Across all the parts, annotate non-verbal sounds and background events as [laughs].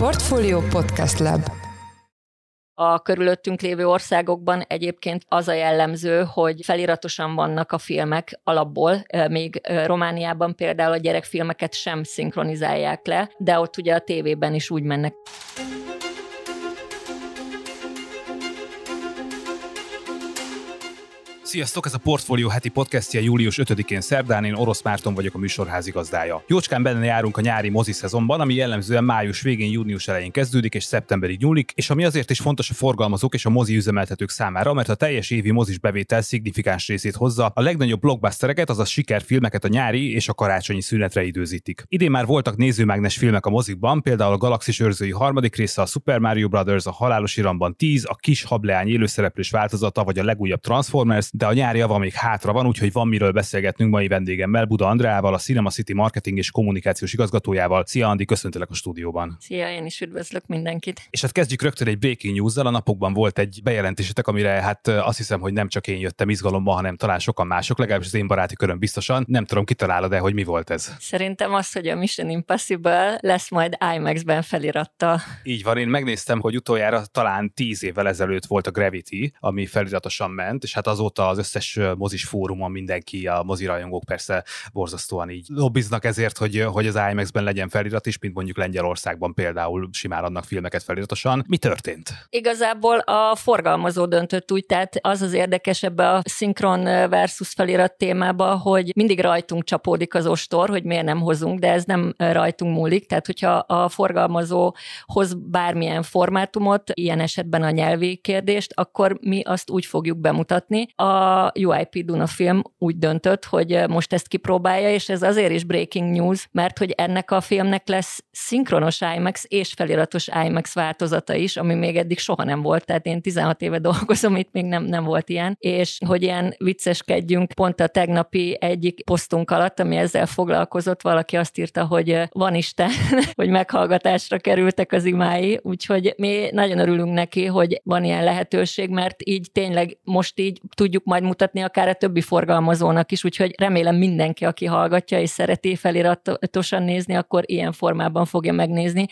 Portfolio Podcast Lab a körülöttünk lévő országokban egyébként az a jellemző, hogy feliratosan vannak a filmek alapból, még Romániában például a gyerekfilmeket sem szinkronizálják le, de ott ugye a tévében is úgy mennek. Sziasztok, ez a Portfolio heti podcastja július 5-én szerdán, én Orosz Márton vagyok a műsor házigazdája. Jócskán benne járunk a nyári mozi szezonban, ami jellemzően május végén, június elején kezdődik és szeptemberig nyúlik, és ami azért is fontos a forgalmazók és a mozi üzemeltetők számára, mert a teljes évi mozis bevétel szignifikáns részét hozza, a legnagyobb blockbustereket, azaz sikerfilmeket a nyári és a karácsonyi szünetre időzítik. Idén már voltak nézőmágnes filmek a mozikban, például a Galaxis őrzői harmadik része, a Super Mario Brothers, a Halálos Iramban 10, a Kis Hableány élőszereplős változata vagy a legújabb Transformers, de a nyári java még hátra van, úgyhogy van miről beszélgetnünk mai vendégemmel, Buda Andreával, a Cinema City marketing és kommunikációs igazgatójával. Szia Andi, köszöntelek a stúdióban. Szia, én is üdvözlök mindenkit. És hát kezdjük rögtön egy breaking news A napokban volt egy bejelentésetek, amire hát azt hiszem, hogy nem csak én jöttem izgalomba, hanem talán sokan mások, legalábbis az én baráti köröm biztosan. Nem tudom, kitalálod de hogy mi volt ez. Szerintem az, hogy a Mission Impossible lesz majd IMAX-ben felirattal. Így van, én megnéztem, hogy utoljára talán tíz évvel ezelőtt volt a Gravity, ami feliratosan ment, és hát azóta az összes mozis fórumon mindenki, a mozirajongók persze borzasztóan így lobbiznak ezért, hogy, hogy az IMAX-ben legyen felirat is, mint mondjuk Lengyelországban például simán adnak filmeket feliratosan. Mi történt? Igazából a forgalmazó döntött úgy, tehát az az érdekes ebbe a szinkron versus felirat témába, hogy mindig rajtunk csapódik az ostor, hogy miért nem hozunk, de ez nem rajtunk múlik, tehát hogyha a forgalmazó hoz bármilyen formátumot, ilyen esetben a nyelvi kérdést, akkor mi azt úgy fogjuk bemutatni. A UIP Duna film úgy döntött, hogy eh, most ezt kipróbálja, és ez azért is breaking news, mert hogy ennek a filmnek lesz szinkronos IMAX és feliratos IMAX változata is, ami még eddig soha nem volt, tehát én 16 éve [laughs] dolgozom, itt még nem, nem volt ilyen, és hogy ilyen vicceskedjünk, pont a tegnapi egyik posztunk alatt, ami ezzel foglalkozott, valaki azt írta, hogy eh, van Isten, [laughs] hogy meghallgatásra kerültek az imái, úgyhogy mi nagyon örülünk neki, hogy van ilyen lehetőség, mert így tényleg most így tudjuk majd mutatni akár a többi forgalmazónak is, úgyhogy remélem mindenki, aki hallgatja és szereti feliratosan nézni, akkor ilyen formában fogja megnézni,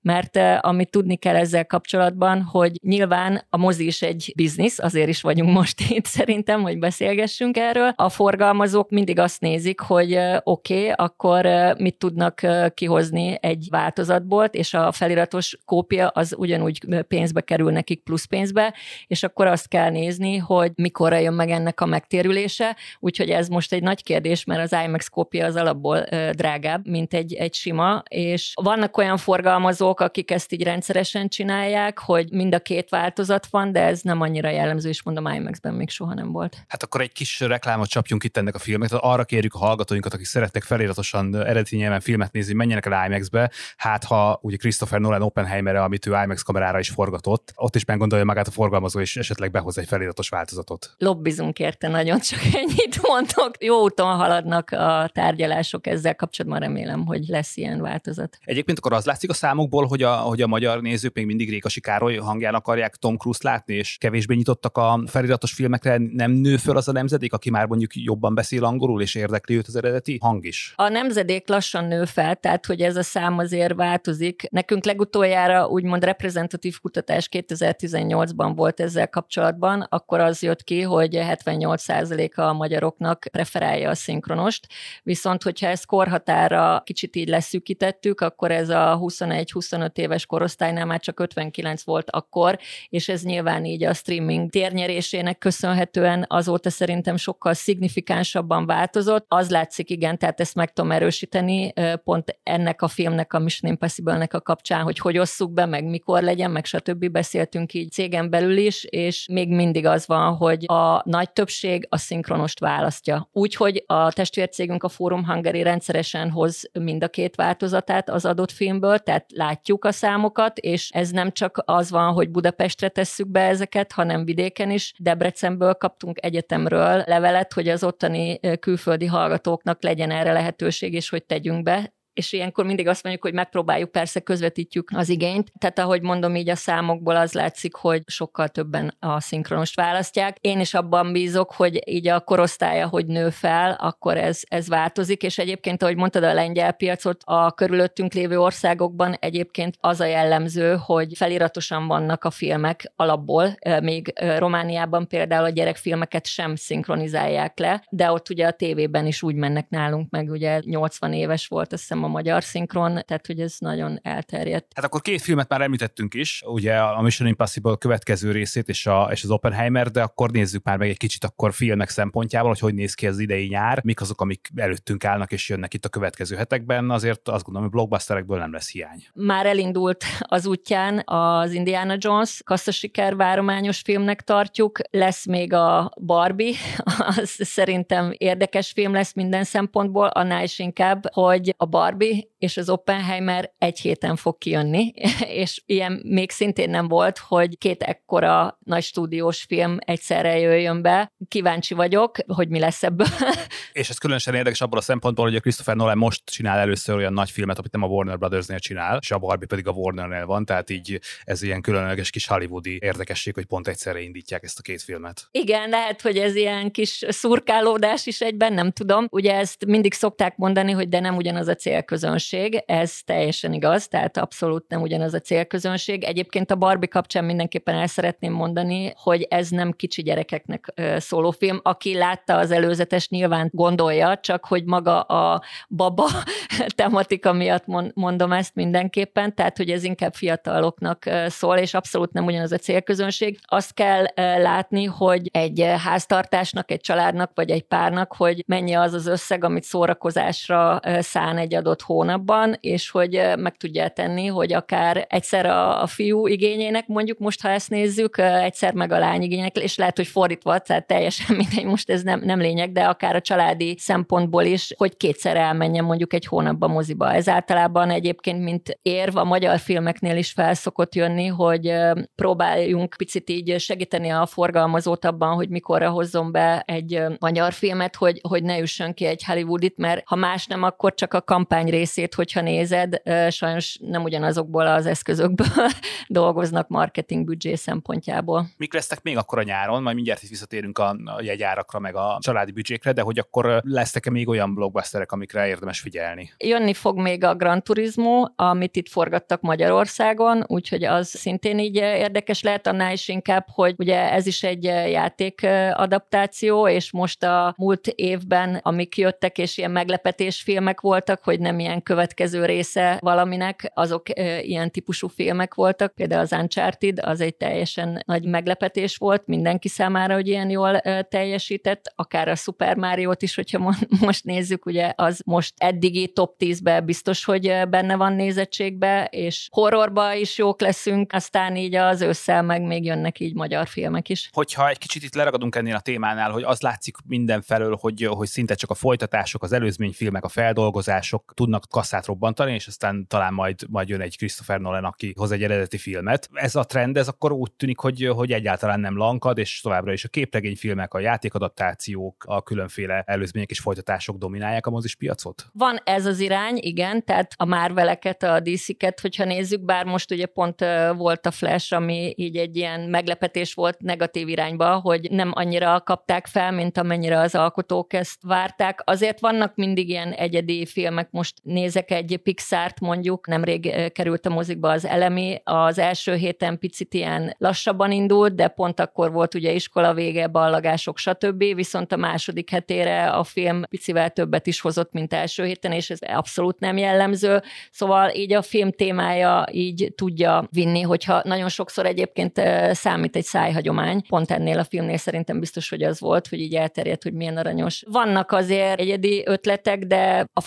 mert eh, amit tudni kell ezzel kapcsolatban, hogy nyilván a mozi is egy biznisz, azért is vagyunk [laughs] most itt szerintem, hogy beszélgessünk erről. A forgalmazók mindig azt nézik, hogy eh, oké, okay, akkor eh, mit tudnak kihozni egy változatból, és a feliratos kópia az ugyanúgy pénzbe kerül nekik plusz pénzbe, és akkor azt kell nézni, hogy mikorra jön meg ennek a megtérülése, úgyhogy ez most egy nagy kérdés, mert az IMAX kópia az alapból drágább, mint egy, egy sima, és vannak olyan forgalmazók, akik ezt így rendszeresen csinálják, hogy mind a két változat van, de ez nem annyira jellemző, és mondom, IMAX-ben még soha nem volt. Hát akkor egy kis reklámot csapjunk itt ennek a filmek, tehát arra kérjük a hallgatóinkat, akik szeretnek feliratosan eredeti nyelven filmet nézni, menjenek el IMAX-be, hát ha ugye Christopher Nolan oppenheimer amit ő IMAX kamerára is forgatott, ott is meggondolja magát a forgalmazó, és esetleg behoz egy feliratos változatot. Lobbizunk érte nagyon csak [laughs] ennyit mondok. Jó úton haladnak a tárgyalások ezzel kapcsolatban, remélem, hogy lesz ilyen változat. Egyébként akkor az látszik a számokból, hogy a, hogy a magyar nézők még mindig Rékasi Károly hangján akarják Tom Cruise-t látni, és kevésbé nyitottak a feliratos filmekre, nem nő föl az a nemzedék, aki már mondjuk jobban beszél angolul, és érdekli őt az eredeti hang is. A nemzedék lassan nő fel, tehát hogy ez a szám azért változik. Nekünk legutoljára úgymond reprezentatív kutatás 2018-ban volt ezzel kapcsolatban, akkor az jött ki, hogy 78 8%-a a magyaroknak preferálja a szinkronost, viszont hogyha ezt korhatára kicsit így leszűkítettük, akkor ez a 21-25 éves korosztálynál már csak 59 volt akkor, és ez nyilván így a streaming térnyerésének köszönhetően azóta szerintem sokkal szignifikánsabban változott. Az látszik, igen, tehát ezt meg tudom erősíteni, pont ennek a filmnek, a Mission Impossible-nek a kapcsán, hogy hogy osszuk be, meg mikor legyen, meg stb. beszéltünk így cégen belül is, és még mindig az van, hogy a nagy többség a szinkronost választja. Úgyhogy a testvércégünk a Forum Hungary rendszeresen hoz mind a két változatát az adott filmből, tehát látjuk a számokat, és ez nem csak az van, hogy Budapestre tesszük be ezeket, hanem vidéken is. Debrecenből kaptunk egyetemről levelet, hogy az ottani külföldi hallgatóknak legyen erre lehetőség, és hogy tegyünk be és ilyenkor mindig azt mondjuk, hogy megpróbáljuk, persze közvetítjük az igényt. Tehát ahogy mondom, így a számokból az látszik, hogy sokkal többen a szinkronost választják. Én is abban bízok, hogy így a korosztálya, hogy nő fel, akkor ez, ez változik, és egyébként, ahogy mondtad, a lengyel piacot a körülöttünk lévő országokban egyébként az a jellemző, hogy feliratosan vannak a filmek alapból, még Romániában például a gyerekfilmeket sem szinkronizálják le, de ott ugye a tévében is úgy mennek nálunk, meg ugye 80 éves volt, azt a magyar szinkron, tehát hogy ez nagyon elterjedt. Hát akkor két filmet már említettünk is, ugye a Mission Impossible következő részét és, a, és az Oppenheimer, de akkor nézzük már meg egy kicsit akkor filmek szempontjából, hogy hogy néz ki az idei nyár, mik azok, amik előttünk állnak és jönnek itt a következő hetekben, azért azt gondolom, hogy blockbusterekből nem lesz hiány. Már elindult az útján az Indiana Jones, kasszasiker várományos filmnek tartjuk, lesz még a Barbie, [laughs] az szerintem érdekes film lesz minden szempontból, annál is inkább, hogy a Barbie és az Oppenheimer egy héten fog kijönni, [laughs] és ilyen még szintén nem volt, hogy két ekkora nagy stúdiós film egyszerre jöjjön be. Kíváncsi vagyok, hogy mi lesz ebből. [laughs] És ez különösen érdekes abból a szempontból, hogy a Christopher Nolan most csinál először olyan nagy filmet, amit nem a Warner Brothersnél csinál, és a Barbie pedig a Warnernél van, tehát így ez ilyen különleges kis hollywoodi érdekesség, hogy pont egyszerre indítják ezt a két filmet. Igen, lehet, hogy ez ilyen kis szurkálódás is egyben, nem tudom. Ugye ezt mindig szokták mondani, hogy de nem ugyanaz a célközönség, ez teljesen igaz, tehát abszolút nem ugyanaz a célközönség. Egyébként a Barbie kapcsán mindenképpen el szeretném mondani, hogy ez nem kicsi gyerekeknek szóló film. Aki látta az előzetes, nyilván gondolja, csak hogy maga a baba [laughs] tematika miatt mondom ezt mindenképpen, tehát hogy ez inkább fiataloknak szól, és abszolút nem ugyanaz a célközönség. Azt kell látni, hogy egy háztartásnak, egy családnak, vagy egy párnak, hogy mennyi az az összeg, amit szórakozásra szán egy adott hónapban, és hogy meg tudja tenni, hogy akár egyszer a, a fiú igényének, mondjuk most, ha ezt nézzük, egyszer meg a lány igények, és lehet, hogy fordítva, tehát teljesen [laughs] mindegy, most ez nem, nem lényeg, de akár a családi szempontból is, hogy kétszer elmenjen mondjuk egy hónapba moziba. Ez általában egyébként, mint érv a magyar filmeknél is felszokott jönni, hogy próbáljunk picit így segíteni a forgalmazót abban, hogy mikorra hozzon be egy magyar filmet, hogy, hogy ne üssön ki egy Hollywoodit, mert ha más nem, akkor csak a kampány részét, hogyha nézed, sajnos nem ugyanazokból az eszközökből [laughs] dolgoznak marketing büdzsé szempontjából. Mik lesznek még akkor a nyáron? Majd mindjárt is visszatérünk a, a jegyárakra, meg a családi büdzsékre, de hogy akkor lesznek-e még olyan blockbusterek, amikre érdemes figyelni? Jönni fog még a Gran Turismo, amit itt forgattak Magyarországon, úgyhogy az szintén így érdekes lehet, annál is inkább, hogy ugye ez is egy játék adaptáció, és most a múlt évben, amik jöttek, és ilyen meglepetésfilmek voltak, hogy nem ilyen következő része valaminek, azok ilyen típusú filmek voltak, például az Uncharted, az egy teljesen nagy meglepetés volt mindenki számára, hogy ilyen jól teljesített, akár a Super Mario-t is, hogyha [laughs] most nézzük, ugye az most eddigi top 10-be biztos, hogy benne van nézettségbe, és horrorba is jók leszünk, aztán így az ősszel meg még jönnek így magyar filmek is. Hogyha egy kicsit itt leragadunk ennél a témánál, hogy az látszik mindenfelől, hogy, hogy szinte csak a folytatások, az előzményfilmek, a feldolgozások tudnak kasszát robbantani, és aztán talán majd, majd jön egy Christopher Nolan, aki hoz egy eredeti filmet. Ez a trend, ez akkor úgy tűnik, hogy, hogy egyáltalán nem lankad, és továbbra is a képregényfilmek, a játékadaptációk, a különféle előzmények és folytatások dominálják a mozis piacot? Van ez az irány, igen, tehát a Marveleket, a DC-ket, hogyha nézzük, bár most ugye pont volt a Flash, ami így egy ilyen meglepetés volt negatív irányba, hogy nem annyira kapták fel, mint amennyire az alkotók ezt várták. Azért vannak mindig ilyen egyedi filmek, most nézek egy Pixart mondjuk, nemrég került a mozikba az elemi, az első héten picit ilyen lassabban indult, de pont akkor volt ugye iskola vége, ballagások, stb. Viszont a második hetére a film picivel többet is hozott, mint első héten, és ez abszolút nem jellemző. Szóval így a film témája így tudja vinni, hogyha nagyon sokszor egyébként számít egy szájhagyomány. Pont ennél a filmnél szerintem biztos, hogy az volt, hogy így elterjedt, hogy milyen aranyos. Vannak azért egyedi ötletek, de a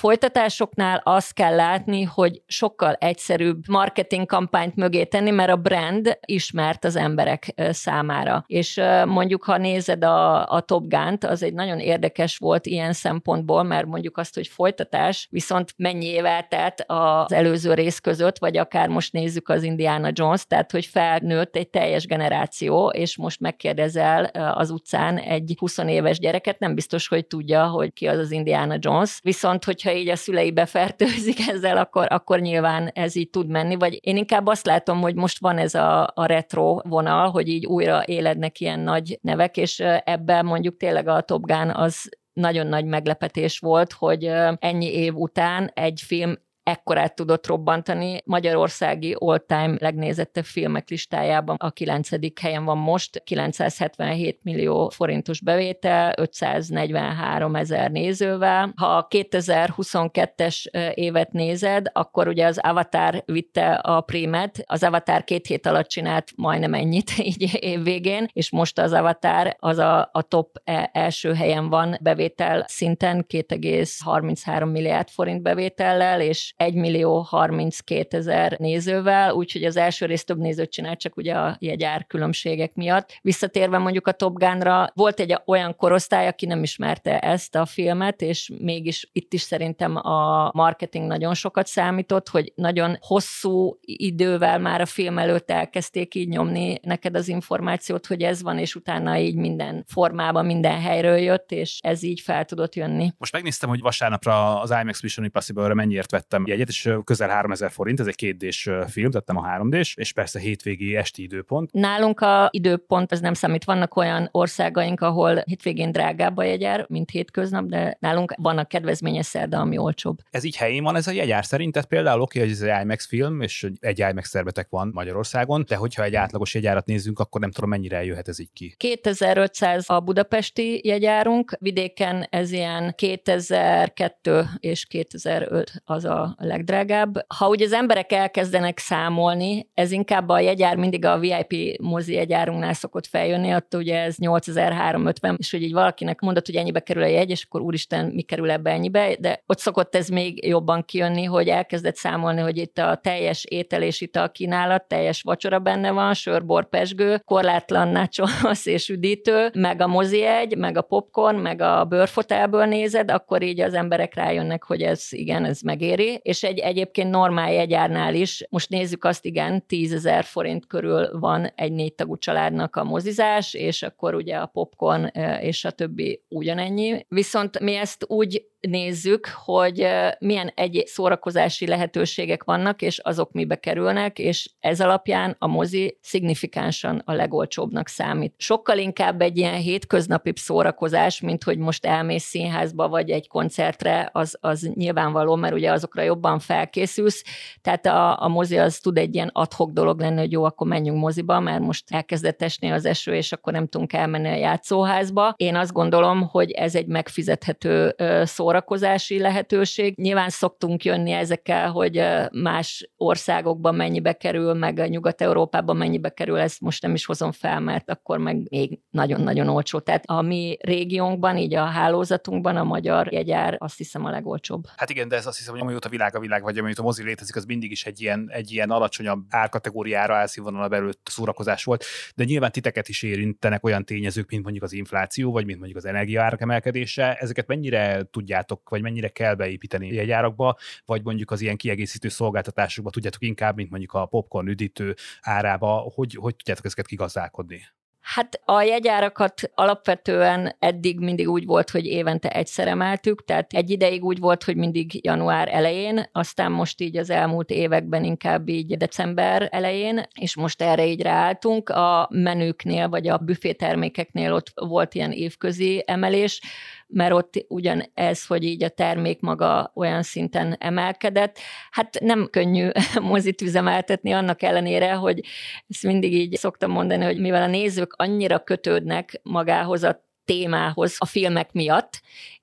folytatásoknál azt kell látni, hogy sokkal egyszerűbb marketing kampányt mögé tenni, mert a brand ismert az emberek számára. És mondjuk, ha nézed a, a Top Gun-t, az egy nagyon érdekes volt ilyen szempontból, mert mondjuk azt, hogy folytatás, viszont mennyi év eltelt az előző rész között, vagy akár most nézzük az Indiana Jones, tehát hogy felnőtt egy teljes generáció, és most megkérdezel az utcán egy 20 éves gyereket, nem biztos, hogy tudja, hogy ki az az Indiana Jones. Viszont, hogyha így a szülei befertőzik [laughs] ezzel, akkor, akkor nyilván ez így tud menni, vagy én inkább azt látom, hogy most van ez a, a retro vonal, hogy így újra élednek ilyen nagy nevek, és ebben mondjuk tényleg a Top Gun az nagyon nagy meglepetés volt, hogy ennyi év után egy film ekkorát tudott robbantani. Magyarországi all-time legnézettebb filmek listájában a kilencedik helyen van most, 977 millió forintos bevétel, 543 ezer nézővel. Ha a 2022-es évet nézed, akkor ugye az Avatar vitte a prémet, az Avatar két hét alatt csinált majdnem ennyit [laughs] így évvégén, és most az Avatar az a, a top e, első helyen van bevétel szinten, 2,33 milliárd forint bevétellel, és 1 millió 32 ezer nézővel, úgyhogy az első rész több nézőt csinált, csak ugye a jegyár különbségek miatt. Visszatérve mondjuk a Top Gun-ra, volt egy olyan korosztály, aki nem ismerte ezt a filmet, és mégis itt is szerintem a marketing nagyon sokat számított, hogy nagyon hosszú idővel már a film előtt elkezdték így nyomni neked az információt, hogy ez van, és utána így minden formában, minden helyről jött, és ez így fel tudott jönni. Most megnéztem, hogy vasárnapra az IMAX Mission Impossible-re mennyiért vettem jegyet, és közel 3000 forint, ez egy kétdés film, tehát nem a 3 d és persze hétvégi esti időpont. Nálunk a időpont az nem számít. Vannak olyan országaink, ahol hétvégén drágább a jegyár, mint hétköznap, de nálunk vannak kedvezményes szerda, ami olcsóbb. Ez így helyén van ez a jegyár szerint, tehát például oké, hogy ez egy IMAX film, és egy IMAX szervetek van Magyarországon, de hogyha egy átlagos jegyárat nézzünk, akkor nem tudom, mennyire jöhet ez így ki. 2500 a budapesti jegyárunk, vidéken ez ilyen 2002 és 2005 az a legdrágább. Ha ugye az emberek elkezdenek számolni, ez inkább a jegyár mindig a VIP mozi jegyárunknál szokott feljönni, ott ugye ez 8350, és hogy így valakinek mondott, hogy ennyibe kerül a jegy, és akkor úristen, mi kerül ebbe ennyibe, de ott szokott ez még jobban kijönni, hogy elkezdett számolni, hogy itt a teljes étel és ital kínálat, teljes vacsora benne van, sörbor, pesgő, korlátlan nachos [laughs] és üdítő, meg a mozi egy, meg a popcorn, meg a bőrfotelből nézed, akkor így az emberek rájönnek, hogy ez igen, ez megéri, és egy egyébként normál jegyárnál is, most nézzük azt, igen, 10 ezer forint körül van egy négy tagú családnak a mozizás, és akkor ugye a popcorn és a többi ugyanennyi. Viszont mi ezt úgy nézzük, hogy milyen egy szórakozási lehetőségek vannak, és azok mibe kerülnek, és ez alapján a mozi szignifikánsan a legolcsóbbnak számít. Sokkal inkább egy ilyen hétköznapi szórakozás, mint hogy most elmész színházba, vagy egy koncertre, az, az nyilvánvaló, mert ugye azokra jobban felkészülsz, tehát a, a mozi az tud egy ilyen adhok dolog lenni, hogy jó, akkor menjünk moziba, mert most elkezdett esni az eső, és akkor nem tudunk elmenni a játszóházba. Én azt gondolom, hogy ez egy megfizethető szórakozás, szórakozási lehetőség. Nyilván szoktunk jönni ezekkel, hogy más országokban mennyibe kerül, meg Nyugat-Európában mennyibe kerül, ezt most nem is hozom fel, mert akkor meg még nagyon-nagyon olcsó. Tehát a mi régiónkban, így a hálózatunkban a magyar jegyár azt hiszem a legolcsóbb. Hát igen, de ez azt hiszem, hogy amióta világ a világ, vagy amióta a mozi létezik, az mindig is egy ilyen, egy ilyen alacsonyabb árkategóriára elszínvonal belül szórakozás volt, de nyilván titeket is érintenek olyan tényezők, mint mondjuk az infláció, vagy mint mondjuk az energiaárak emelkedése. Ezeket mennyire tudják tudjátok, vagy mennyire kell beépíteni jegyárakba, vagy mondjuk az ilyen kiegészítő szolgáltatásokba tudjátok inkább, mint mondjuk a popcorn üdítő árába, hogy, hogy tudjátok ezeket kigazdálkodni? Hát a jegyárakat alapvetően eddig mindig úgy volt, hogy évente egyszer emeltük, tehát egy ideig úgy volt, hogy mindig január elején, aztán most így az elmúlt években inkább így december elején, és most erre így ráálltunk. A menüknél, vagy a büfétermékeknél ott volt ilyen évközi emelés, mert ott ugyan ez, hogy így a termék maga olyan szinten emelkedett. Hát nem könnyű [laughs] mozit üzemeltetni annak ellenére, hogy ezt mindig így szoktam mondani, hogy mivel a nézők annyira kötődnek magához a témához a filmek miatt,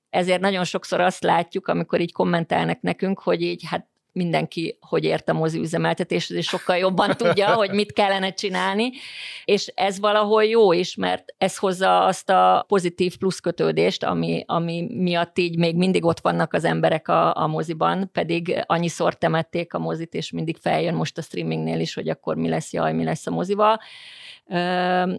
ezért nagyon sokszor azt látjuk, amikor így kommentelnek nekünk, hogy így hát mindenki, hogy ért a mozi üzemeltetéshez, és sokkal jobban [laughs] tudja, hogy mit kellene csinálni, és ez valahol jó is, mert ez hozza azt a pozitív pluszkötődést, ami, ami miatt így még mindig ott vannak az emberek a, a moziban, pedig annyiszor temették a mozit, és mindig feljön most a streamingnél is, hogy akkor mi lesz, jaj, mi lesz a mozival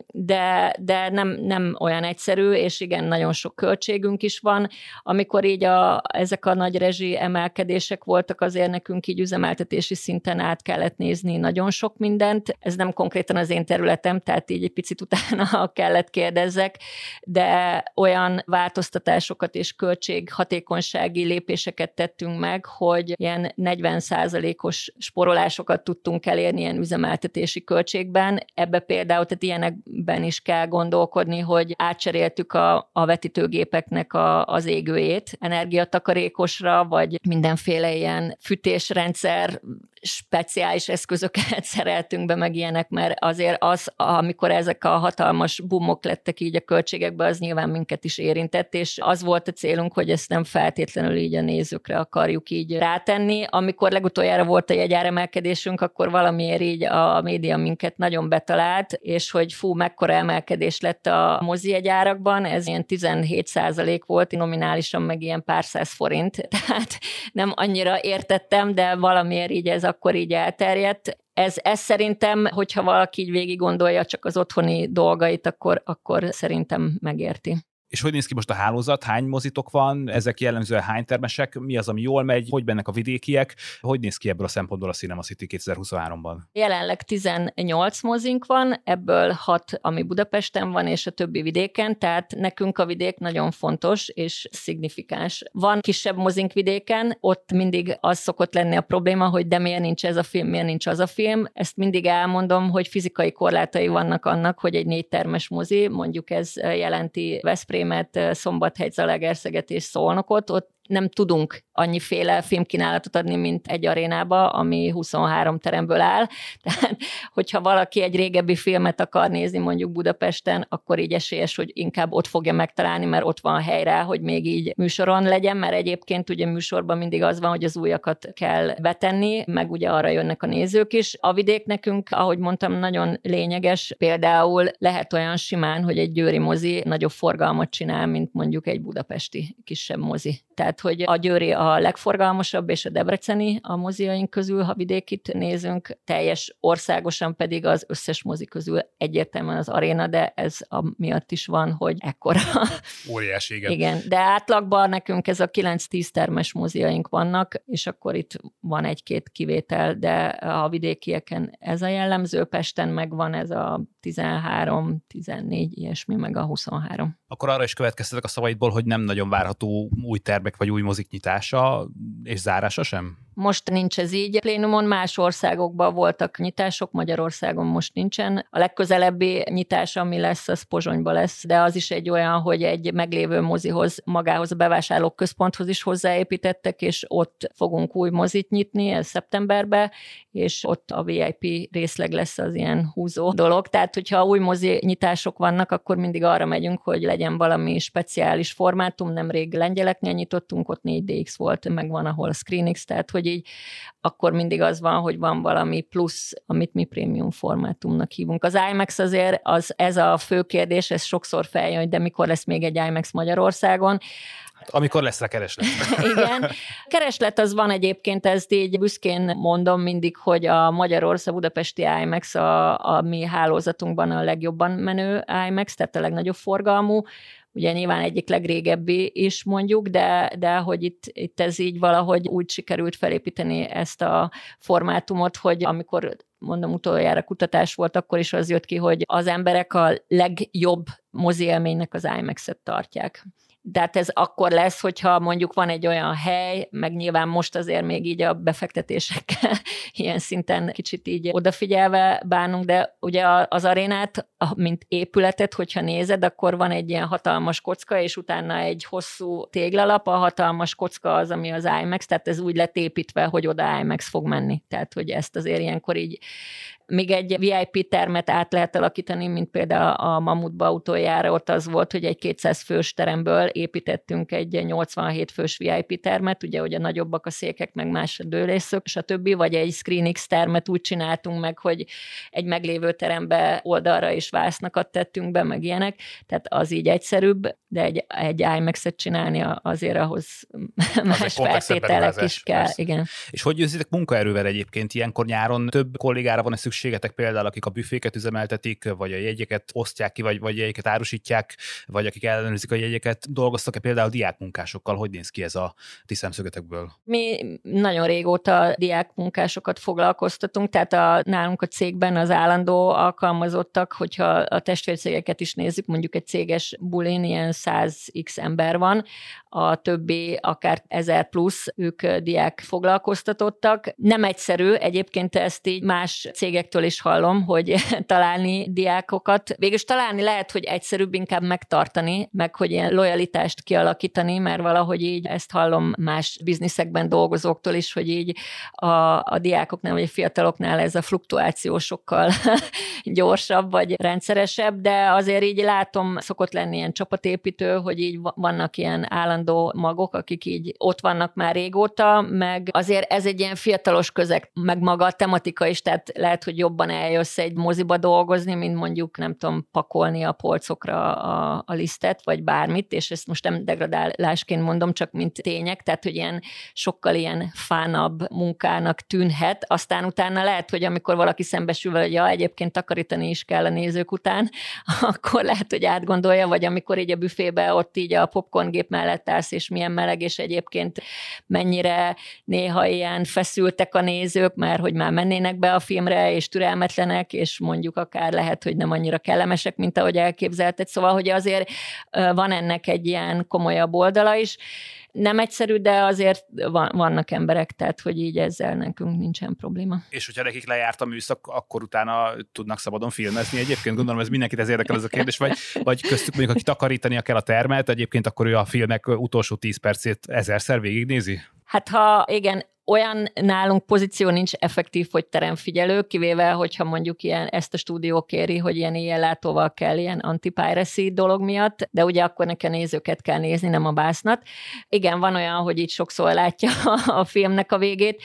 de, de nem, nem olyan egyszerű, és igen, nagyon sok költségünk is van. Amikor így a, ezek a nagy rezsi emelkedések voltak, azért nekünk így üzemeltetési szinten át kellett nézni nagyon sok mindent. Ez nem konkrétan az én területem, tehát így egy picit utána [laughs] kellett kérdezzek, de olyan változtatásokat és költséghatékonysági lépéseket tettünk meg, hogy ilyen 40%-os sporolásokat tudtunk elérni ilyen üzemeltetési költségben. Ebbe például, tehát ilyenekben is kell gondolkodni, hogy átcseréltük a, a vetítőgépeknek a, az égőjét energiatakarékosra, vagy mindenféle ilyen fűtésrendszer speciális eszközöket [laughs] szereltünk be, meg ilyenek, mert azért az, amikor ezek a hatalmas bumok lettek így a költségekbe, az nyilván minket is érintett, és az volt a célunk, hogy ezt nem feltétlenül így a nézőkre akarjuk így rátenni. Amikor legutoljára volt a jegyáremelkedésünk, akkor valamiért így a média minket nagyon betalált, és hogy fú, mekkora emelkedés lett a mozi jegyárakban, ez ilyen 17 százalék volt, nominálisan meg ilyen pár száz forint, [laughs] tehát nem annyira értettem, de valamiért így ez akkor így elterjedt. Ez, ez szerintem, hogyha valaki így végig gondolja csak az otthoni dolgait, akkor, akkor szerintem megérti. És hogy néz ki most a hálózat? Hány mozitok van? Ezek jellemzően hány termesek? Mi az, ami jól megy? Hogy bennek a vidékiek? Hogy néz ki ebből a szempontból a Cinema City 2023-ban? Jelenleg 18 mozink van, ebből 6, ami Budapesten van, és a többi vidéken, tehát nekünk a vidék nagyon fontos és szignifikáns. Van kisebb mozink vidéken, ott mindig az szokott lenni a probléma, hogy de miért nincs ez a film, miért nincs az a film. Ezt mindig elmondom, hogy fizikai korlátai vannak annak, hogy egy négy termes mozi, mondjuk ez jelenti Veszprém Veszprémet, Szombathegy, Zalaegerszeget és Szolnokot, ott nem tudunk annyiféle filmkínálatot adni, mint egy arénába, ami 23 teremből áll. [laughs] Tehát, hogyha valaki egy régebbi filmet akar nézni mondjuk Budapesten, akkor így esélyes, hogy inkább ott fogja megtalálni, mert ott van hely rá, hogy még így műsoron legyen, mert egyébként ugye műsorban mindig az van, hogy az újakat kell betenni, meg ugye arra jönnek a nézők is. A vidék nekünk, ahogy mondtam, nagyon lényeges. Például lehet olyan simán, hogy egy győri mozi nagyobb forgalmat csinál, mint mondjuk egy budapesti kisebb mozi. Tehát, hogy a Győri a legforgalmasabb, és a Debreceni a moziaink közül, ha vidékit nézünk, teljes országosan pedig az összes mozi közül egyértelműen az aréna, de ez a miatt is van, hogy ekkora. Óriási, igen. igen. De átlagban nekünk ez a 9-10 termes moziaink vannak, és akkor itt van egy-két kivétel, de a vidékieken ez a jellemző, Pesten meg van ez a 13, 14, ilyesmi, meg a 23. Akkor arra is következtetek a szavaidból, hogy nem nagyon várható új termek vagy új mozik nyitása és zárása sem? Most nincs ez így. Plénumon más országokban voltak nyitások, Magyarországon most nincsen. A legközelebbi nyitás, ami lesz, az Pozsonyba lesz, de az is egy olyan, hogy egy meglévő mozihoz, magához a bevásárlók központhoz is hozzáépítettek, és ott fogunk új mozit nyitni, ez szeptemberben, és ott a VIP részleg lesz az ilyen húzó dolog. Tehát, hogyha új mozi nyitások vannak, akkor mindig arra megyünk, hogy legyen valami speciális formátum. Nemrég lengyeleknél nyitottunk, ott 4DX volt, meg van, ahol ScreenX, tehát hogy így akkor mindig az van, hogy van valami plusz, amit mi prémium formátumnak hívunk. Az IMAX azért, az, ez a fő kérdés, ez sokszor feljön, hogy de mikor lesz még egy IMAX Magyarországon. Amikor lesz a kereslet. [laughs] Igen. Kereslet az van egyébként, ezt így büszkén mondom mindig, hogy a Magyarország Budapesti IMAX a, a mi hálózatunkban a legjobban menő IMAX, tehát a legnagyobb forgalmú ugye nyilván egyik legrégebbi is mondjuk, de, de hogy itt, itt ez így valahogy úgy sikerült felépíteni ezt a formátumot, hogy amikor mondom, utoljára kutatás volt, akkor is az jött ki, hogy az emberek a legjobb mozi élménynek az IMAX-et tartják de hát ez akkor lesz, hogyha mondjuk van egy olyan hely, meg nyilván most azért még így a befektetésekkel [laughs] ilyen szinten kicsit így odafigyelve bánunk, de ugye az arénát, mint épületet, hogyha nézed, akkor van egy ilyen hatalmas kocka, és utána egy hosszú téglalap, a hatalmas kocka az, ami az IMAX, tehát ez úgy lett hogy oda IMAX fog menni. Tehát, hogy ezt azért ilyenkor így még egy VIP termet át lehet alakítani, mint például a Mamutba utoljára, ott az volt, hogy egy 200 fős teremből építettünk egy 87 fős VIP termet, ugye, hogy a nagyobbak a székek, meg más a dőlészök, stb., vagy egy ScreenX termet úgy csináltunk meg, hogy egy meglévő terembe oldalra is vásznakat tettünk be, meg ilyenek, tehát az így egyszerűbb, de egy, egy IMAX-et csinálni azért ahhoz más feltételek is kell. Persze. Igen. És hogy győzitek munkaerővel egyébként ilyenkor nyáron több kollégára van-e szükségetek például, akik a büféket üzemeltetik, vagy a jegyeket osztják ki, vagy, vagy jegyeket árusítják, vagy akik ellenőrzik a jegyeket, dolgoztak-e például diákmunkásokkal? Hogy néz ki ez a ti szemszögetekből? Mi nagyon régóta diákmunkásokat foglalkoztatunk, tehát a, nálunk a cégben az állandó alkalmazottak, hogyha a testvércégeket is nézzük, mondjuk egy céges bulin ilyen 100x ember van, a többi akár 1000 plusz, ők diák foglalkoztatottak. Nem egyszerű, egyébként ezt így más cégektől is hallom, hogy [laughs] találni diákokat. Végülis találni lehet, hogy egyszerűbb inkább megtartani, meg hogy ilyen lojalitást kialakítani, mert valahogy így ezt hallom más bizniszekben dolgozóktól is, hogy így a, a diákoknál vagy a fiataloknál ez a fluktuáció sokkal [laughs] gyorsabb vagy rendszeresebb, de azért így látom, szokott lenni ilyen csapatépítő, hogy így vannak ilyen állandó magok, akik így ott vannak már régóta, meg azért ez egy ilyen fiatalos közeg, meg maga a tematika is, tehát lehet, hogy jobban eljössz egy moziba dolgozni, mint mondjuk nem tudom, pakolni a polcokra a, a lisztet, vagy bármit, és ezt most nem degradálásként mondom, csak mint tények, tehát hogy ilyen sokkal ilyen fánabb munkának tűnhet, aztán utána lehet, hogy amikor valaki szembesül hogy ja, egyébként takarítani is kell a nézők után, [laughs] akkor lehet, hogy átgondolja, vagy amikor így a büfébe ott így a popcorngép mellett állsz, és milyen meleg, és egyébként mennyire néha ilyen feszültek a nézők, mert hogy már mennének be a filmre, és türelmetlenek, és mondjuk akár lehet, hogy nem annyira kellemesek, mint ahogy elképzelted. Szóval, hogy azért van ennek egy ilyen komolyabb oldala is. Nem egyszerű, de azért vannak emberek, tehát hogy így ezzel nekünk nincsen probléma. És hogyha nekik lejárt a műszak, akkor utána tudnak szabadon filmezni. Egyébként gondolom, ez mindenkit ez érdekel ez a kérdés, vagy, vagy köztük mondjuk, aki takarítania kell a termet, egyébként akkor ő a filmek utolsó 10 percét ezerszer végignézi? Hát ha igen, olyan nálunk pozíció nincs effektív, hogy teremfigyelő, kivéve, hogyha mondjuk ilyen, ezt a stúdió kéri, hogy ilyen látóval kell ilyen anti dolog miatt, de ugye akkor nekem nézőket kell nézni, nem a básznat. Igen, van olyan, hogy így sokszor látja [laughs] a filmnek a végét,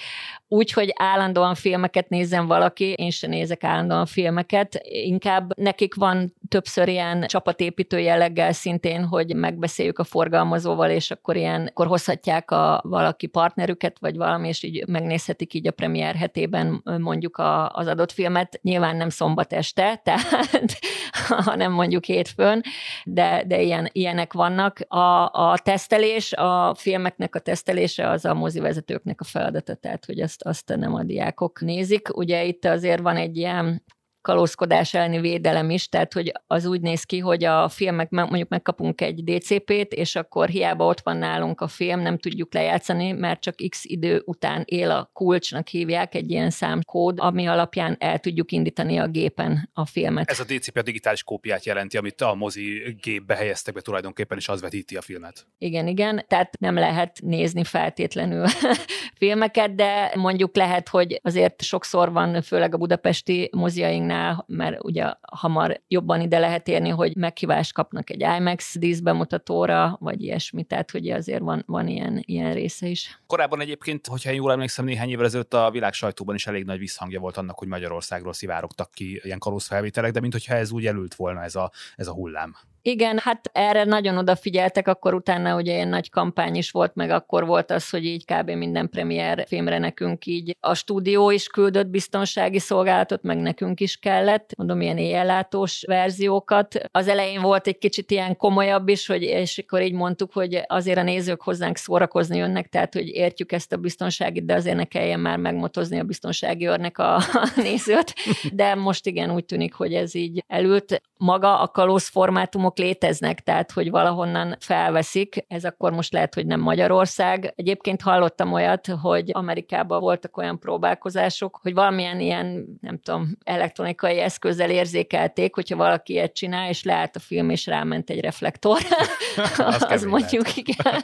úgy, hogy állandóan filmeket nézzen valaki, én sem nézek állandóan filmeket, inkább nekik van többször ilyen csapatépítő jelleggel szintén, hogy megbeszéljük a forgalmazóval, és akkor ilyen, akkor hozhatják a valaki partnerüket, vagy valami, és így megnézhetik így a premier hetében mondjuk a, az adott filmet. Nyilván nem szombat este, [laughs] tehát, hanem mondjuk hétfőn, de, de ilyen, ilyenek vannak. A, a tesztelés, a filmeknek a tesztelése az a mozivezetőknek a feladata, tehát hogy ezt, azt nem a diákok nézik. Ugye itt azért van egy ilyen kalózkodás elleni védelem is, tehát hogy az úgy néz ki, hogy a filmek, mondjuk megkapunk egy DCP-t, és akkor hiába ott van nálunk a film, nem tudjuk lejátszani, mert csak x idő után él a kulcsnak hívják egy ilyen számkód, ami alapján el tudjuk indítani a gépen a filmet. Ez a DCP a digitális kópiát jelenti, amit a mozi gépbe helyeztek be tulajdonképpen, és az vetíti a filmet. Igen, igen, tehát nem lehet nézni feltétlenül [laughs] filmeket, de mondjuk lehet, hogy azért sokszor van, főleg a budapesti moziainknál filmeknél, mert ugye hamar jobban ide lehet érni, hogy meghívást kapnak egy IMAX díszbemutatóra, vagy ilyesmi, tehát hogy azért van, van ilyen, ilyen része is. Korábban egyébként, hogyha én jól emlékszem, néhány évvel ezelőtt a világ sajtóban is elég nagy visszhangja volt annak, hogy Magyarországról szivárogtak ki ilyen kalózfelvételek, de mintha ez úgy elült volna ez a, ez a hullám. Igen, hát erre nagyon odafigyeltek, akkor utána ugye egy nagy kampány is volt, meg akkor volt az, hogy így kb. minden premier filmre nekünk így a stúdió is küldött biztonsági szolgálatot, meg nekünk is kellett, mondom, ilyen éjjellátós verziókat. Az elején volt egy kicsit ilyen komolyabb is, hogy, és akkor így mondtuk, hogy azért a nézők hozzánk szórakozni jönnek, tehát hogy értjük ezt a biztonságit, de azért ne kelljen már megmotozni a biztonsági őrnek a, a nézőt. De most igen, úgy tűnik, hogy ez így elült. Maga a kalóz formátumok léteznek, tehát hogy valahonnan felveszik. Ez akkor most lehet, hogy nem Magyarország. Egyébként hallottam olyat, hogy Amerikában voltak olyan próbálkozások, hogy valamilyen ilyen, nem tudom, elektronikai eszközzel érzékelték, hogyha valaki ilyet csinál, és leállt a film, és ráment egy reflektor. [laughs] az, az mondjuk, igen.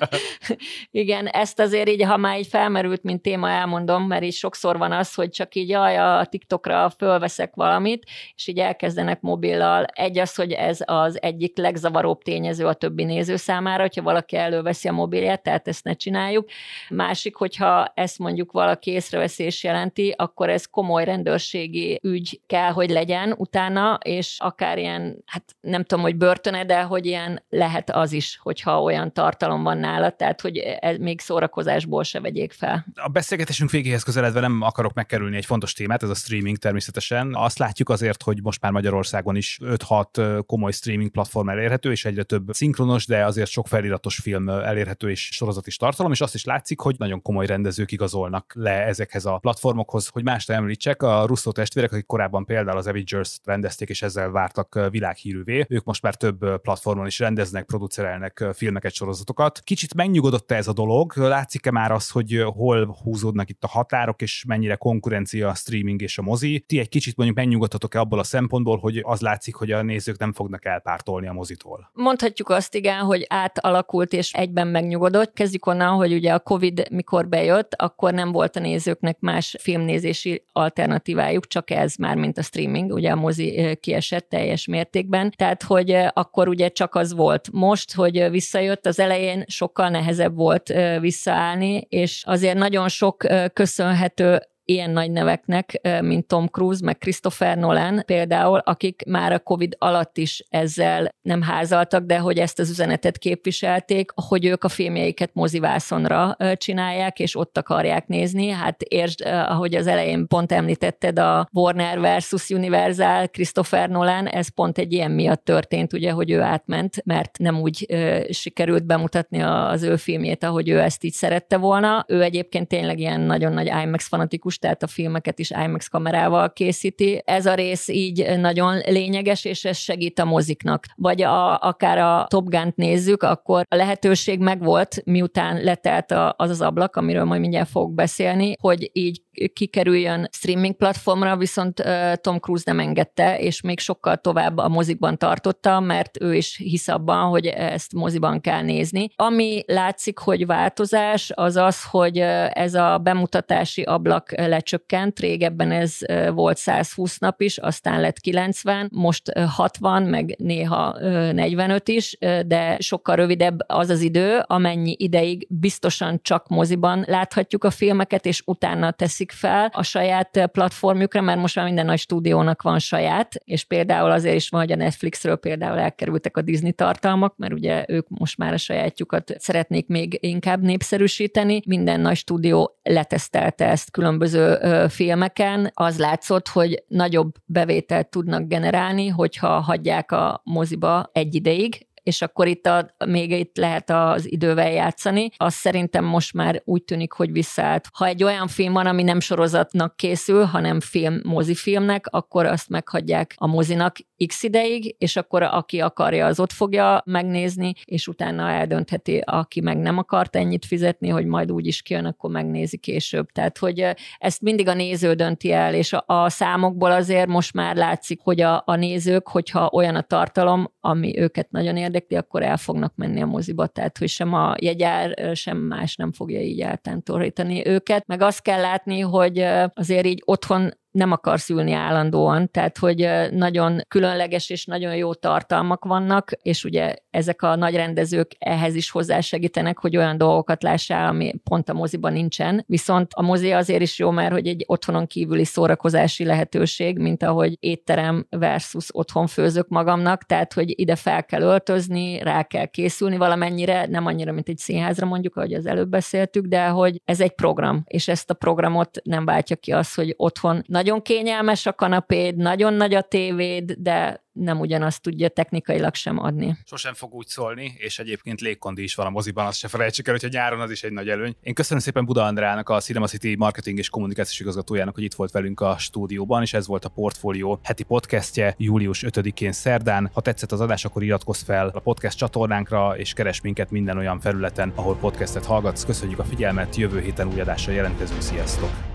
igen, ezt azért így, ha már így felmerült, mint téma, elmondom, mert így sokszor van az, hogy csak így jaj, a TikTokra fölveszek valamit, és így elkezdenek mobillal. Egy az, hogy ez az egyik legzavaróbb tényező a többi néző számára, hogyha valaki előveszi a mobilját, tehát ezt ne csináljuk. Másik, hogyha ezt mondjuk valaki észreveszi és jelenti, akkor ez komoly rendőrségi ügy kell, hogy legyen utána, és akár ilyen, hát nem tudom, hogy börtöne, de hogy ilyen lehet az is, hogyha olyan tartalom van nála, tehát hogy ez még szórakozásból se vegyék fel. A beszélgetésünk végéhez közeledve nem akarok megkerülni egy fontos témát, ez a streaming természetesen. Azt látjuk azért, hogy most már Magyarországon is 5-6 komoly streaming platform platform elérhető, és egyre több szinkronos, de azért sok feliratos film elérhető és sorozat is tartalom, és azt is látszik, hogy nagyon komoly rendezők igazolnak le ezekhez a platformokhoz. Hogy mást említsek, a Russo testvérek, akik korábban például az Avengers rendezték, és ezzel vártak világhírűvé, ők most már több platformon is rendeznek, producerelnek filmeket, sorozatokat. Kicsit megnyugodott ez a dolog, látszik-e már az, hogy hol húzódnak itt a határok, és mennyire konkurencia a streaming és a mozi? Ti egy kicsit mondjuk megnyugodtatok-e abból a szempontból, hogy az látszik, hogy a nézők nem fognak elpártolni a mozitól? Mondhatjuk azt igen, hogy átalakult és egyben megnyugodott. Kezdjük onnan, hogy ugye a Covid mikor bejött, akkor nem volt a nézőknek más filmnézési alternatívájuk, csak ez már, mint a streaming, ugye a mozi kiesett teljes mértékben. Tehát, hogy akkor ugye csak az volt. Most, hogy visszajött, az elején sokkal nehezebb volt visszaállni, és azért nagyon sok köszönhető ilyen nagy neveknek, mint Tom Cruise, meg Christopher Nolan például, akik már a Covid alatt is ezzel nem házaltak, de hogy ezt az üzenetet képviselték, hogy ők a filmjeiket mozivászonra csinálják, és ott akarják nézni. Hát értsd, ahogy az elején pont említetted, a Warner versus Universal, Christopher Nolan, ez pont egy ilyen miatt történt, ugye, hogy ő átment, mert nem úgy sikerült bemutatni az ő filmjét, ahogy ő ezt így szerette volna. Ő egyébként tényleg ilyen nagyon nagy IMAX fanatikus grafikus, tehát a filmeket is IMAX kamerával készíti. Ez a rész így nagyon lényeges, és ez segít a moziknak. Vagy a, akár a Top Gun-t nézzük, akkor a lehetőség megvolt, miután letelt az az ablak, amiről majd mindjárt fogok beszélni, hogy így kikerüljön streaming platformra, viszont Tom Cruise nem engedte, és még sokkal tovább a mozikban tartotta, mert ő is hisz abban, hogy ezt moziban kell nézni. Ami látszik, hogy változás, az az, hogy ez a bemutatási ablak lecsökkent, régebben ez volt 120 nap is, aztán lett 90, most 60, meg néha 45 is, de sokkal rövidebb az az idő, amennyi ideig biztosan csak moziban láthatjuk a filmeket, és utána teszik fel a saját platformjukra, mert most már minden nagy stúdiónak van saját, és például azért is van, hogy a Netflixről például elkerültek a Disney tartalmak, mert ugye ők most már a sajátjukat szeretnék még inkább népszerűsíteni. Minden nagy stúdió letesztelte ezt különböző különböző filmeken az látszott, hogy nagyobb bevételt tudnak generálni, hogyha hagyják a moziba egy ideig, és akkor itt a, még itt lehet az idővel játszani. Az szerintem most már úgy tűnik, hogy visszaállt. Ha egy olyan film van, ami nem sorozatnak készül, hanem film, mozifilmnek, akkor azt meghagyják a mozinak x ideig, és akkor aki akarja, az ott fogja megnézni, és utána eldöntheti, aki meg nem akart ennyit fizetni, hogy majd úgy is kijön, akkor megnézi később. Tehát, hogy ezt mindig a néző dönti el, és a, a számokból azért most már látszik, hogy a, a nézők, hogyha olyan a tartalom, ami őket nagyon érdekli, akkor el fognak menni a moziba, tehát hogy sem a jegyár, sem más nem fogja így eltántorítani őket. Meg azt kell látni, hogy azért így otthon nem akarsz ülni állandóan, tehát hogy nagyon különleges és nagyon jó tartalmak vannak, és ugye ezek a nagy rendezők ehhez is hozzásegítenek, hogy olyan dolgokat lássál, ami pont a moziban nincsen. Viszont a mozi azért is jó, mert hogy egy otthonon kívüli szórakozási lehetőség, mint ahogy étterem versus otthon főzök magamnak, tehát hogy ide fel kell öltözni, rá kell készülni valamennyire, nem annyira, mint egy színházra mondjuk, ahogy az előbb beszéltük, de hogy ez egy program, és ezt a programot nem váltja ki az, hogy otthon nagy nagyon kényelmes a kanapéd, nagyon nagy a tévéd, de nem ugyanazt tudja technikailag sem adni. Sosem fog úgy szólni, és egyébként légkondi is van a moziban, azt se felejtsük el, hogy nyáron az is egy nagy előny. Én köszönöm szépen Buda Andrának, a Cinema City marketing és kommunikációs igazgatójának, hogy itt volt velünk a stúdióban, és ez volt a Portfolio heti podcastje július 5-én szerdán. Ha tetszett az adás, akkor iratkozz fel a podcast csatornánkra, és keres minket minden olyan felületen, ahol podcastet hallgatsz. Köszönjük a figyelmet, jövő héten új adással jelentkezünk, sziasztok!